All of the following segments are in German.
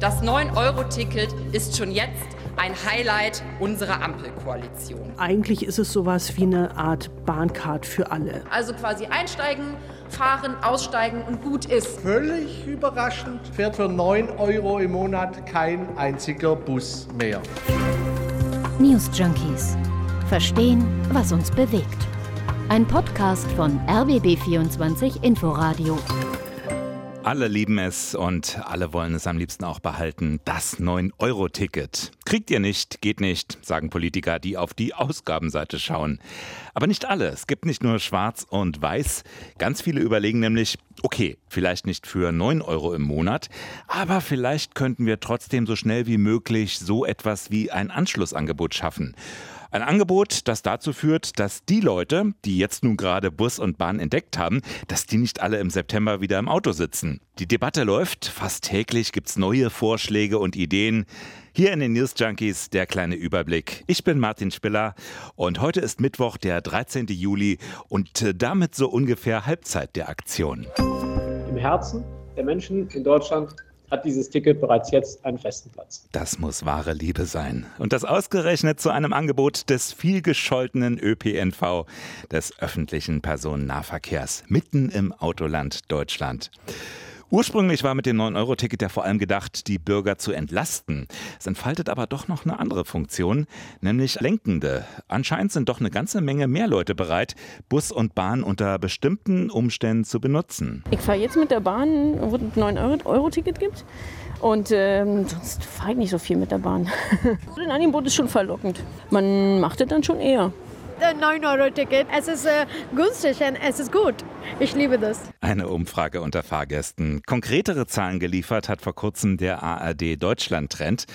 Das 9-Euro-Ticket ist schon jetzt ein Highlight unserer Ampelkoalition. Eigentlich ist es sowas wie eine Art Bahncard für alle. Also quasi einsteigen, fahren, aussteigen und gut ist. Völlig überraschend fährt für 9 Euro im Monat kein einziger Bus mehr. News Junkies. Verstehen, was uns bewegt. Ein Podcast von RBB24 Inforadio. Alle lieben es und alle wollen es am liebsten auch behalten. Das 9-Euro-Ticket. Kriegt ihr nicht, geht nicht, sagen Politiker, die auf die Ausgabenseite schauen. Aber nicht alle. Es gibt nicht nur Schwarz und Weiß. Ganz viele überlegen nämlich, okay, vielleicht nicht für 9 Euro im Monat, aber vielleicht könnten wir trotzdem so schnell wie möglich so etwas wie ein Anschlussangebot schaffen. Ein Angebot, das dazu führt, dass die Leute, die jetzt nun gerade Bus und Bahn entdeckt haben, dass die nicht alle im September wieder im Auto sitzen. Die Debatte läuft, fast täglich gibt es neue Vorschläge und Ideen. Hier in den News Junkies der kleine Überblick. Ich bin Martin Spiller und heute ist Mittwoch, der 13. Juli und äh, damit so ungefähr Halbzeit der Aktion. Im Herzen der Menschen in Deutschland hat dieses Ticket bereits jetzt einen festen Platz. Das muss wahre Liebe sein. Und das ausgerechnet zu einem Angebot des vielgescholtenen ÖPNV, des öffentlichen Personennahverkehrs, mitten im Autoland Deutschland. Ursprünglich war mit dem 9-Euro-Ticket ja vor allem gedacht, die Bürger zu entlasten. Es entfaltet aber doch noch eine andere Funktion, nämlich lenkende. Anscheinend sind doch eine ganze Menge mehr Leute bereit, Bus und Bahn unter bestimmten Umständen zu benutzen. Ich fahre jetzt mit der Bahn, wo es ein 9-Euro-Ticket gibt. Und ähm, sonst fahre ich nicht so viel mit der Bahn. Ein Angebot ist schon verlockend. Man macht es dann schon eher. 9-Euro-Ticket. Es ist äh, günstig und es ist gut. Ich liebe das. Eine Umfrage unter Fahrgästen. Konkretere Zahlen geliefert hat vor kurzem der ARD Deutschland Trend.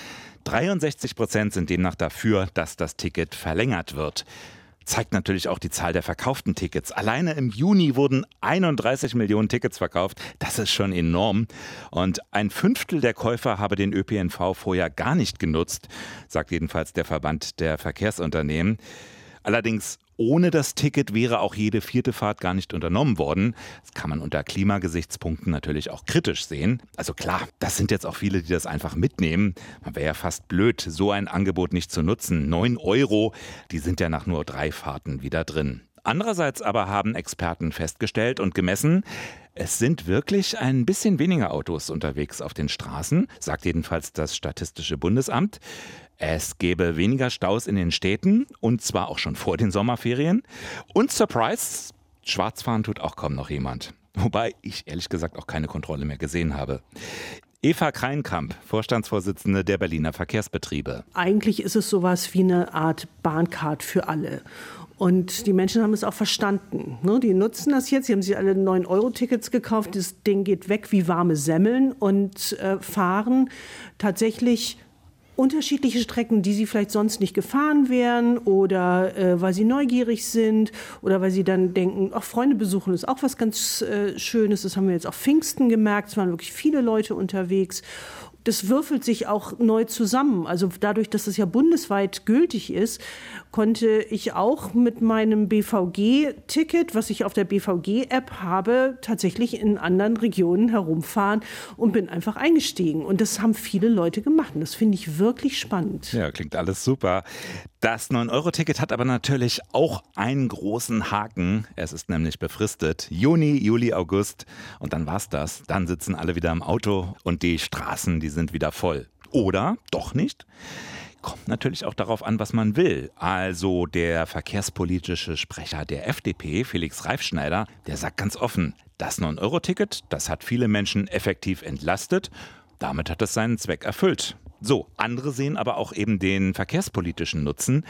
63 Prozent sind demnach dafür, dass das Ticket verlängert wird. Zeigt natürlich auch die Zahl der verkauften Tickets. Alleine im Juni wurden 31 Millionen Tickets verkauft. Das ist schon enorm. Und ein Fünftel der Käufer habe den ÖPNV vorher gar nicht genutzt, sagt jedenfalls der Verband der Verkehrsunternehmen. Allerdings ohne das Ticket wäre auch jede vierte Fahrt gar nicht unternommen worden. Das kann man unter Klimagesichtspunkten natürlich auch kritisch sehen. Also klar, das sind jetzt auch viele, die das einfach mitnehmen. Man wäre ja fast blöd, so ein Angebot nicht zu nutzen. Neun Euro, die sind ja nach nur drei Fahrten wieder drin. Andererseits aber haben Experten festgestellt und gemessen, es sind wirklich ein bisschen weniger Autos unterwegs auf den Straßen, sagt jedenfalls das Statistische Bundesamt. Es gäbe weniger Staus in den Städten und zwar auch schon vor den Sommerferien. Und Surprise, Schwarzfahren tut auch kaum noch jemand. Wobei ich ehrlich gesagt auch keine Kontrolle mehr gesehen habe. Eva Kreinkamp, Vorstandsvorsitzende der Berliner Verkehrsbetriebe. Eigentlich ist es sowas wie eine Art Bahncard für alle. Und die Menschen haben es auch verstanden. Ne? Die nutzen das jetzt. Sie haben sich alle 9-Euro-Tickets gekauft. Das Ding geht weg wie warme Semmeln und äh, fahren tatsächlich unterschiedliche Strecken, die sie vielleicht sonst nicht gefahren wären oder äh, weil sie neugierig sind oder weil sie dann denken, auch Freunde besuchen ist auch was ganz äh, Schönes. Das haben wir jetzt auf Pfingsten gemerkt. Es waren wirklich viele Leute unterwegs das würfelt sich auch neu zusammen. Also dadurch, dass es ja bundesweit gültig ist, konnte ich auch mit meinem BVG-Ticket, was ich auf der BVG-App habe, tatsächlich in anderen Regionen herumfahren und bin einfach eingestiegen. Und das haben viele Leute gemacht. Und das finde ich wirklich spannend. Ja, klingt alles super. Das 9-Euro-Ticket hat aber natürlich auch einen großen Haken. Es ist nämlich befristet. Juni, Juli, August. Und dann war's das. Dann sitzen alle wieder im Auto und die Straßen, die sind wieder voll. Oder doch nicht? Kommt natürlich auch darauf an, was man will. Also der verkehrspolitische Sprecher der FDP, Felix Reifschneider, der sagt ganz offen, das 9-Euro-Ticket, das hat viele Menschen effektiv entlastet. Damit hat es seinen Zweck erfüllt. So, andere sehen aber auch eben den verkehrspolitischen Nutzen.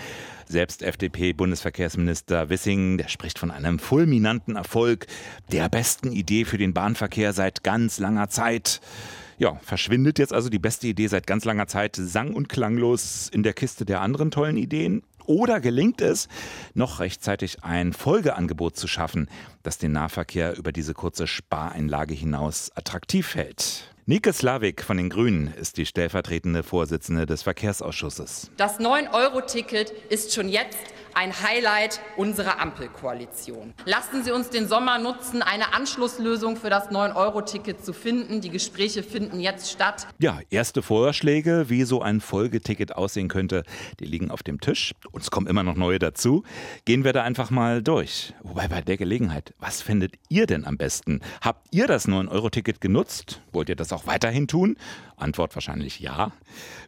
Selbst FDP-Bundesverkehrsminister Wissing, der spricht von einem fulminanten Erfolg, der besten Idee für den Bahnverkehr seit ganz langer Zeit. Ja, verschwindet jetzt also die beste Idee seit ganz langer Zeit sang- und klanglos in der Kiste der anderen tollen Ideen? Oder gelingt es, noch rechtzeitig ein Folgeangebot zu schaffen, das den Nahverkehr über diese kurze Spareinlage hinaus attraktiv hält? Nike Slavik von den Grünen ist die stellvertretende Vorsitzende des Verkehrsausschusses. Das 9-Euro-Ticket ist schon jetzt ein Highlight unserer Ampelkoalition. Lassen Sie uns den Sommer nutzen, eine Anschlusslösung für das 9-Euro-Ticket zu finden. Die Gespräche finden jetzt statt. Ja, erste Vorschläge, wie so ein Folgeticket aussehen könnte, die liegen auf dem Tisch. Und es kommen immer noch neue dazu. Gehen wir da einfach mal durch. Wobei bei der Gelegenheit, was findet ihr denn am besten? Habt ihr das 9-Euro-Ticket genutzt? Wollt ihr das auch weiterhin tun? Antwort wahrscheinlich ja.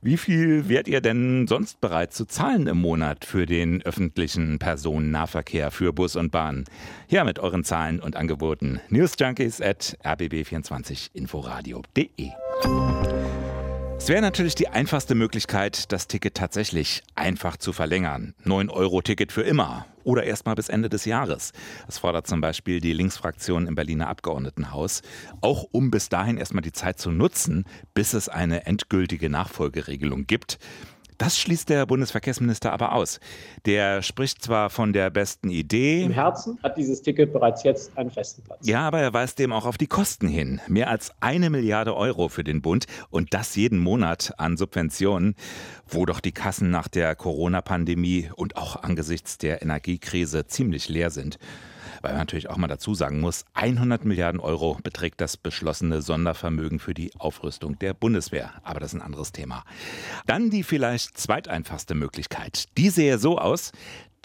Wie viel wärt ihr denn sonst bereit zu zahlen im Monat für den öffentlichen Personennahverkehr für Bus und Bahn? Her mit euren Zahlen und Angeboten. Newsjunkies at rbb24inforadio.de. Es wäre natürlich die einfachste Möglichkeit, das Ticket tatsächlich einfach zu verlängern. 9-Euro-Ticket für immer oder erst mal bis Ende des Jahres. Das fordert zum Beispiel die Linksfraktion im Berliner Abgeordnetenhaus, auch um bis dahin erstmal die Zeit zu nutzen, bis es eine endgültige Nachfolgeregelung gibt. Das schließt der Bundesverkehrsminister aber aus. Der spricht zwar von der besten Idee. Im Herzen hat dieses Ticket bereits jetzt einen festen Platz. Ja, aber er weist dem auch auf die Kosten hin. Mehr als eine Milliarde Euro für den Bund und das jeden Monat an Subventionen, wo doch die Kassen nach der Corona-Pandemie und auch angesichts der Energiekrise ziemlich leer sind weil man natürlich auch mal dazu sagen muss, 100 Milliarden Euro beträgt das beschlossene Sondervermögen für die Aufrüstung der Bundeswehr. Aber das ist ein anderes Thema. Dann die vielleicht zweiteinfachste Möglichkeit. Die sehe so aus,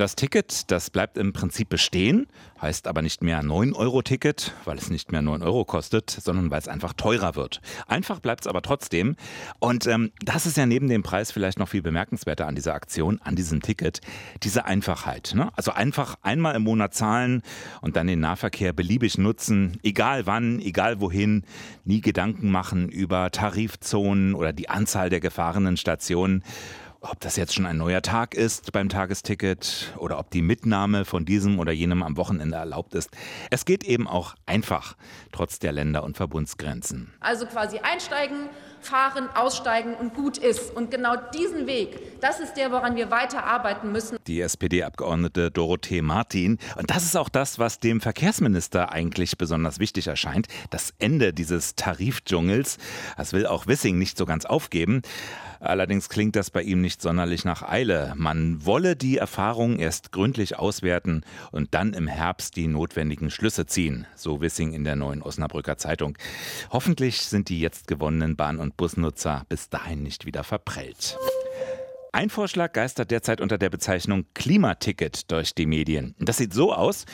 das Ticket, das bleibt im Prinzip bestehen, heißt aber nicht mehr 9-Euro-Ticket, weil es nicht mehr 9 Euro kostet, sondern weil es einfach teurer wird. Einfach bleibt es aber trotzdem. Und ähm, das ist ja neben dem Preis vielleicht noch viel bemerkenswerter an dieser Aktion, an diesem Ticket, diese Einfachheit. Ne? Also einfach einmal im Monat zahlen und dann den Nahverkehr beliebig nutzen, egal wann, egal wohin, nie Gedanken machen über Tarifzonen oder die Anzahl der gefahrenen Stationen ob das jetzt schon ein neuer Tag ist beim Tagesticket oder ob die Mitnahme von diesem oder jenem am Wochenende erlaubt ist. Es geht eben auch einfach, trotz der Länder- und Verbundsgrenzen. Also quasi einsteigen, fahren, aussteigen und gut ist. Und genau diesen Weg, das ist der, woran wir weiter arbeiten müssen. Die SPD-Abgeordnete Dorothee Martin. Und das ist auch das, was dem Verkehrsminister eigentlich besonders wichtig erscheint. Das Ende dieses Tarifdschungels. Das will auch Wissing nicht so ganz aufgeben. Allerdings klingt das bei ihm nicht sonderlich nach Eile. Man wolle die Erfahrungen erst gründlich auswerten und dann im Herbst die notwendigen Schlüsse ziehen, so Wissing in der neuen Osnabrücker Zeitung. Hoffentlich sind die jetzt gewonnenen Bahn- und Busnutzer bis dahin nicht wieder verprellt. Ein Vorschlag geistert derzeit unter der Bezeichnung Klimaticket durch die Medien. Das sieht so aus.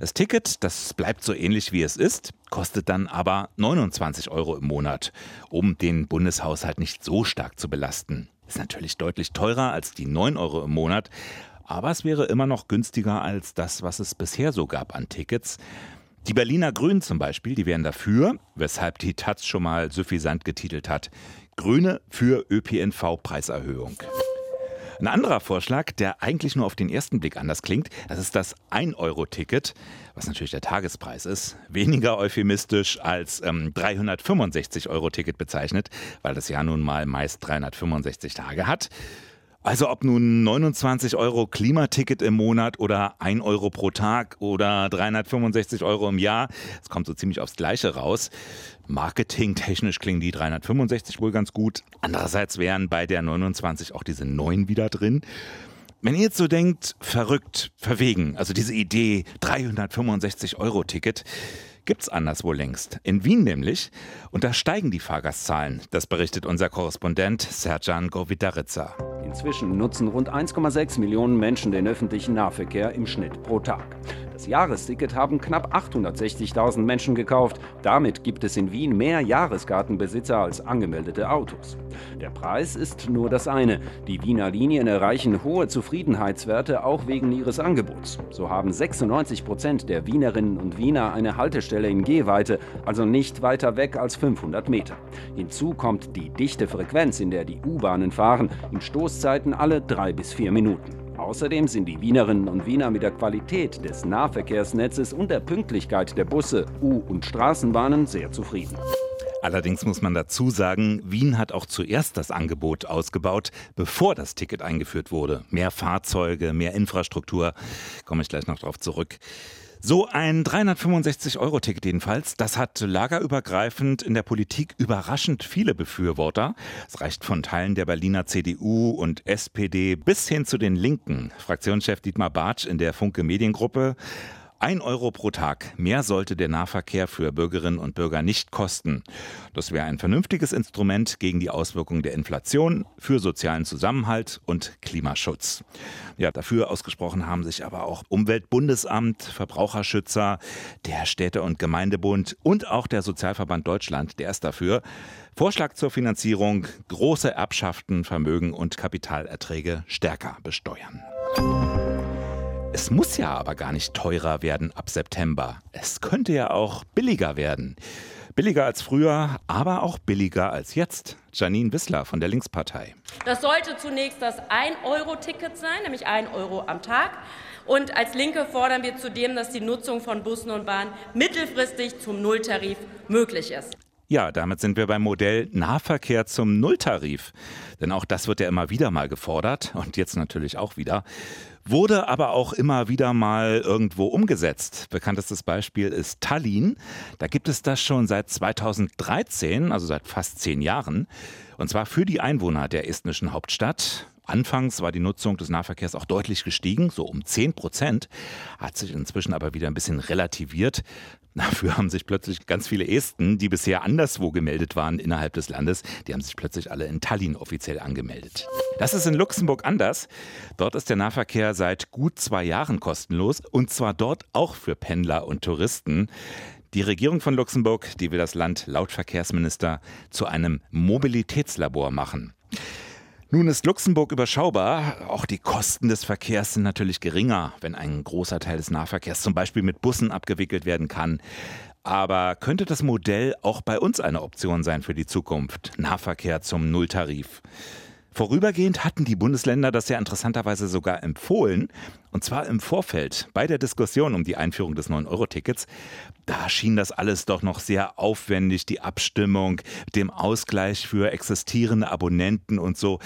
Das Ticket, das bleibt so ähnlich wie es ist, kostet dann aber 29 Euro im Monat, um den Bundeshaushalt nicht so stark zu belasten. Ist natürlich deutlich teurer als die 9 Euro im Monat, aber es wäre immer noch günstiger als das, was es bisher so gab an Tickets. Die Berliner Grünen zum Beispiel, die wären dafür, weshalb die Taz schon mal suffisant getitelt hat. Grüne für ÖPNV-Preiserhöhung. Ein anderer Vorschlag, der eigentlich nur auf den ersten Blick anders klingt, das ist das 1-Euro-Ticket, was natürlich der Tagespreis ist. Weniger euphemistisch als ähm, 365-Euro-Ticket bezeichnet, weil das Jahr nun mal meist 365 Tage hat. Also ob nun 29 Euro Klimaticket im Monat oder 1 Euro pro Tag oder 365 Euro im Jahr, es kommt so ziemlich aufs Gleiche raus. Marketingtechnisch klingen die 365 wohl ganz gut. Andererseits wären bei der 29 auch diese 9 wieder drin. Wenn ihr jetzt so denkt, verrückt, verwegen, also diese Idee 365 Euro Ticket, gibt's anderswo längst. In Wien nämlich. Und da steigen die Fahrgastzahlen. Das berichtet unser Korrespondent Serjan Govidaritza. Inzwischen nutzen rund 1,6 Millionen Menschen den öffentlichen Nahverkehr im Schnitt pro Tag. Das Jahresticket haben knapp 860.000 Menschen gekauft. Damit gibt es in Wien mehr Jahreskartenbesitzer als angemeldete Autos. Der Preis ist nur das eine. Die Wiener Linien erreichen hohe Zufriedenheitswerte auch wegen ihres Angebots. So haben 96 Prozent der Wienerinnen und Wiener eine Haltestelle in Gehweite, also nicht weiter weg als 500 Meter. Hinzu kommt die dichte Frequenz, in der die U-Bahnen fahren, in Stoßzeiten alle drei bis vier Minuten. Außerdem sind die Wienerinnen und Wiener mit der Qualität des Nahverkehrsnetzes und der Pünktlichkeit der Busse, U- und Straßenbahnen sehr zufrieden. Allerdings muss man dazu sagen, Wien hat auch zuerst das Angebot ausgebaut, bevor das Ticket eingeführt wurde. Mehr Fahrzeuge, mehr Infrastruktur, komme ich gleich noch darauf zurück. So ein 365-Euro-Ticket jedenfalls, das hat lagerübergreifend in der Politik überraschend viele Befürworter. Es reicht von Teilen der Berliner CDU und SPD bis hin zu den Linken. Fraktionschef Dietmar Bartsch in der Funke Mediengruppe ein Euro pro Tag. Mehr sollte der Nahverkehr für Bürgerinnen und Bürger nicht kosten. Das wäre ein vernünftiges Instrument gegen die Auswirkungen der Inflation, für sozialen Zusammenhalt und Klimaschutz. Ja, dafür ausgesprochen haben sich aber auch Umweltbundesamt, Verbraucherschützer, der Städte- und Gemeindebund und auch der Sozialverband Deutschland, der ist dafür. Vorschlag zur Finanzierung, große Erbschaften, Vermögen und Kapitalerträge stärker besteuern. Es muss ja aber gar nicht teurer werden ab September. Es könnte ja auch billiger werden. Billiger als früher, aber auch billiger als jetzt. Janine Wissler von der Linkspartei. Das sollte zunächst das 1-Euro-Ticket sein, nämlich 1 Euro am Tag. Und als Linke fordern wir zudem, dass die Nutzung von Bussen und Bahnen mittelfristig zum Nulltarif möglich ist. Ja, damit sind wir beim Modell Nahverkehr zum Nulltarif. Denn auch das wird ja immer wieder mal gefordert und jetzt natürlich auch wieder wurde aber auch immer wieder mal irgendwo umgesetzt. Bekanntestes Beispiel ist Tallinn. Da gibt es das schon seit 2013, also seit fast zehn Jahren. Und zwar für die Einwohner der estnischen Hauptstadt. Anfangs war die Nutzung des Nahverkehrs auch deutlich gestiegen, so um 10 Prozent, hat sich inzwischen aber wieder ein bisschen relativiert. Dafür haben sich plötzlich ganz viele Esten, die bisher anderswo gemeldet waren innerhalb des Landes, die haben sich plötzlich alle in Tallinn offiziell angemeldet. Das ist in Luxemburg anders. Dort ist der Nahverkehr seit gut zwei Jahren kostenlos und zwar dort auch für Pendler und Touristen. Die Regierung von Luxemburg, die will das Land laut Verkehrsminister zu einem Mobilitätslabor machen. Nun ist Luxemburg überschaubar. Auch die Kosten des Verkehrs sind natürlich geringer, wenn ein großer Teil des Nahverkehrs zum Beispiel mit Bussen abgewickelt werden kann. Aber könnte das Modell auch bei uns eine Option sein für die Zukunft? Nahverkehr zum Nulltarif. Vorübergehend hatten die Bundesländer das ja interessanterweise sogar empfohlen, und zwar im Vorfeld bei der Diskussion um die Einführung des 9-Euro-Tickets. Da schien das alles doch noch sehr aufwendig, die Abstimmung, dem Ausgleich für existierende Abonnenten und so.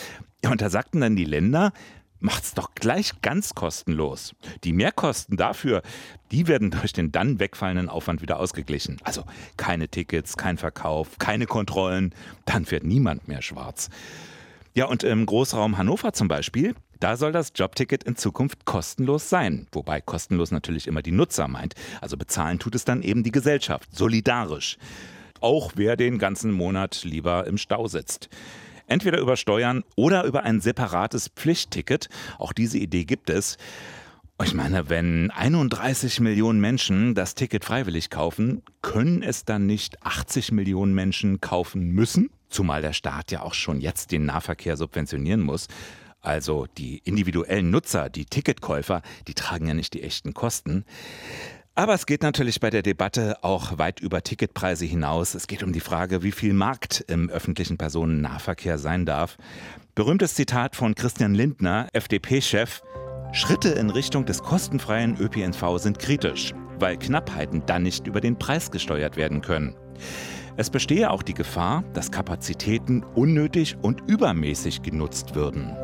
Und da sagten dann die Länder, macht's doch gleich ganz kostenlos. Die Mehrkosten dafür, die werden durch den dann wegfallenden Aufwand wieder ausgeglichen. Also keine Tickets, kein Verkauf, keine Kontrollen, dann fährt niemand mehr schwarz. Ja, und im Großraum Hannover zum Beispiel, da soll das Jobticket in Zukunft kostenlos sein. Wobei kostenlos natürlich immer die Nutzer meint. Also bezahlen tut es dann eben die Gesellschaft, solidarisch. Auch wer den ganzen Monat lieber im Stau sitzt. Entweder über Steuern oder über ein separates Pflichtticket. Auch diese Idee gibt es. Ich meine, wenn 31 Millionen Menschen das Ticket freiwillig kaufen, können es dann nicht 80 Millionen Menschen kaufen müssen? Zumal der Staat ja auch schon jetzt den Nahverkehr subventionieren muss. Also die individuellen Nutzer, die Ticketkäufer, die tragen ja nicht die echten Kosten. Aber es geht natürlich bei der Debatte auch weit über Ticketpreise hinaus. Es geht um die Frage, wie viel Markt im öffentlichen Personennahverkehr sein darf. Berühmtes Zitat von Christian Lindner, FDP-Chef. Schritte in Richtung des kostenfreien ÖPNV sind kritisch, weil Knappheiten dann nicht über den Preis gesteuert werden können. Es bestehe auch die Gefahr, dass Kapazitäten unnötig und übermäßig genutzt würden.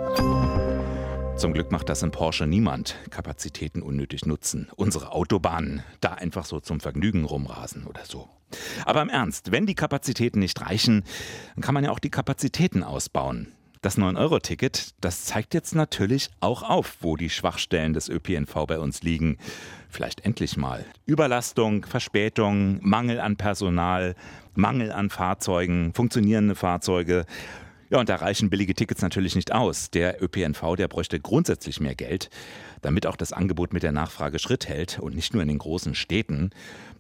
Zum Glück macht das in Porsche niemand. Kapazitäten unnötig nutzen. Unsere Autobahnen da einfach so zum Vergnügen rumrasen oder so. Aber im Ernst, wenn die Kapazitäten nicht reichen, dann kann man ja auch die Kapazitäten ausbauen. Das 9-Euro-Ticket, das zeigt jetzt natürlich auch auf, wo die Schwachstellen des ÖPNV bei uns liegen. Vielleicht endlich mal. Überlastung, Verspätung, Mangel an Personal, Mangel an Fahrzeugen, funktionierende Fahrzeuge. Ja, und da reichen billige Tickets natürlich nicht aus. Der ÖPNV, der bräuchte grundsätzlich mehr Geld, damit auch das Angebot mit der Nachfrage Schritt hält und nicht nur in den großen Städten.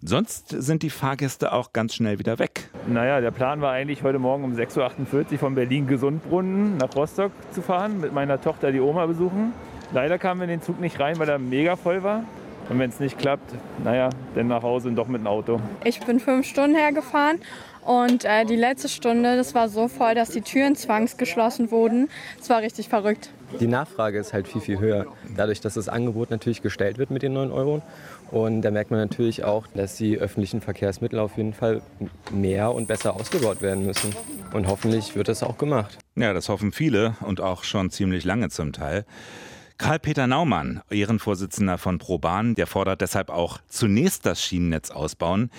Sonst sind die Fahrgäste auch ganz schnell wieder weg. Naja, der Plan war eigentlich heute Morgen um 6.48 Uhr von Berlin-Gesundbrunnen nach Rostock zu fahren, mit meiner Tochter die Oma besuchen. Leider kamen wir in den Zug nicht rein, weil er mega voll war. Und wenn es nicht klappt, naja, dann nach Hause und doch mit dem Auto. Ich bin fünf Stunden hergefahren und äh, die letzte Stunde, das war so voll, dass die Türen zwangsgeschlossen wurden. Es war richtig verrückt. Die Nachfrage ist halt viel, viel höher. Dadurch, dass das Angebot natürlich gestellt wird mit den 9 Euro. Und da merkt man natürlich auch, dass die öffentlichen Verkehrsmittel auf jeden Fall mehr und besser ausgebaut werden müssen. Und hoffentlich wird das auch gemacht. Ja, das hoffen viele und auch schon ziemlich lange zum Teil. Karl-Peter Naumann, Ehrenvorsitzender von ProBahn, der fordert deshalb auch zunächst das Schienennetz ausbauen,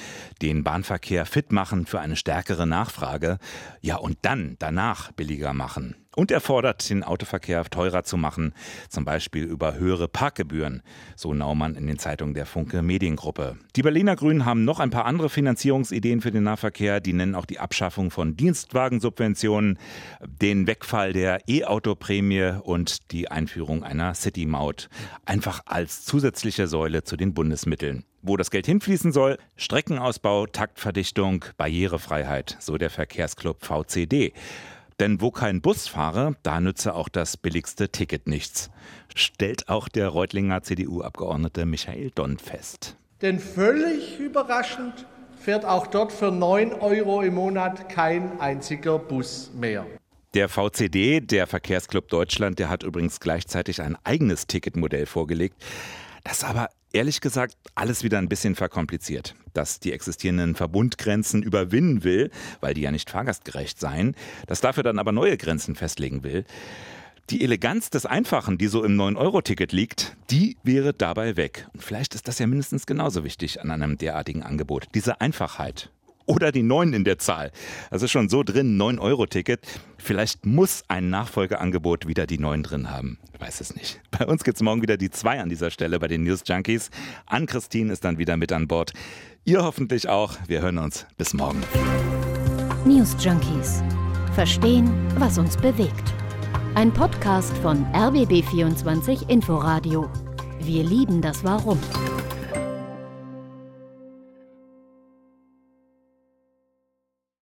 den Bahnverkehr fit machen für eine stärkere Nachfrage, ja und dann danach billiger machen. Und er fordert, den Autoverkehr teurer zu machen, zum Beispiel über höhere Parkgebühren, so Naumann in den Zeitungen der Funke Mediengruppe. Die Berliner Grünen haben noch ein paar andere Finanzierungsideen für den Nahverkehr. Die nennen auch die Abschaffung von Dienstwagensubventionen, den Wegfall der E-Auto-Prämie und die Einführung einer City-Maut. Einfach als zusätzliche Säule zu den Bundesmitteln. Wo das Geld hinfließen soll, Streckenausbau, Taktverdichtung, Barrierefreiheit, so der Verkehrsclub VCD. Denn wo kein Bus fahre, da nütze auch das billigste Ticket nichts. Stellt auch der Reutlinger CDU-Abgeordnete Michael Donn fest. Denn völlig überraschend fährt auch dort für 9 Euro im Monat kein einziger Bus mehr. Der VCD, der Verkehrsclub Deutschland, der hat übrigens gleichzeitig ein eigenes Ticketmodell vorgelegt. Das aber ehrlich gesagt alles wieder ein bisschen verkompliziert. Das die existierenden Verbundgrenzen überwinden will, weil die ja nicht fahrgastgerecht seien, das dafür dann aber neue Grenzen festlegen will. Die Eleganz des Einfachen, die so im 9-Euro-Ticket liegt, die wäre dabei weg. Und vielleicht ist das ja mindestens genauso wichtig an einem derartigen Angebot. Diese Einfachheit oder die 9 in der Zahl. Das ist schon so drin, 9-Euro-Ticket. Vielleicht muss ein Nachfolgeangebot wieder die 9 drin haben. Ich weiß es nicht. Bei uns gibt es morgen wieder die 2 an dieser Stelle bei den News Junkies. Ann-Christine ist dann wieder mit an Bord. Ihr hoffentlich auch. Wir hören uns. Bis morgen. News Junkies. Verstehen, was uns bewegt. Ein Podcast von RBB24 Inforadio. Wir lieben das Warum.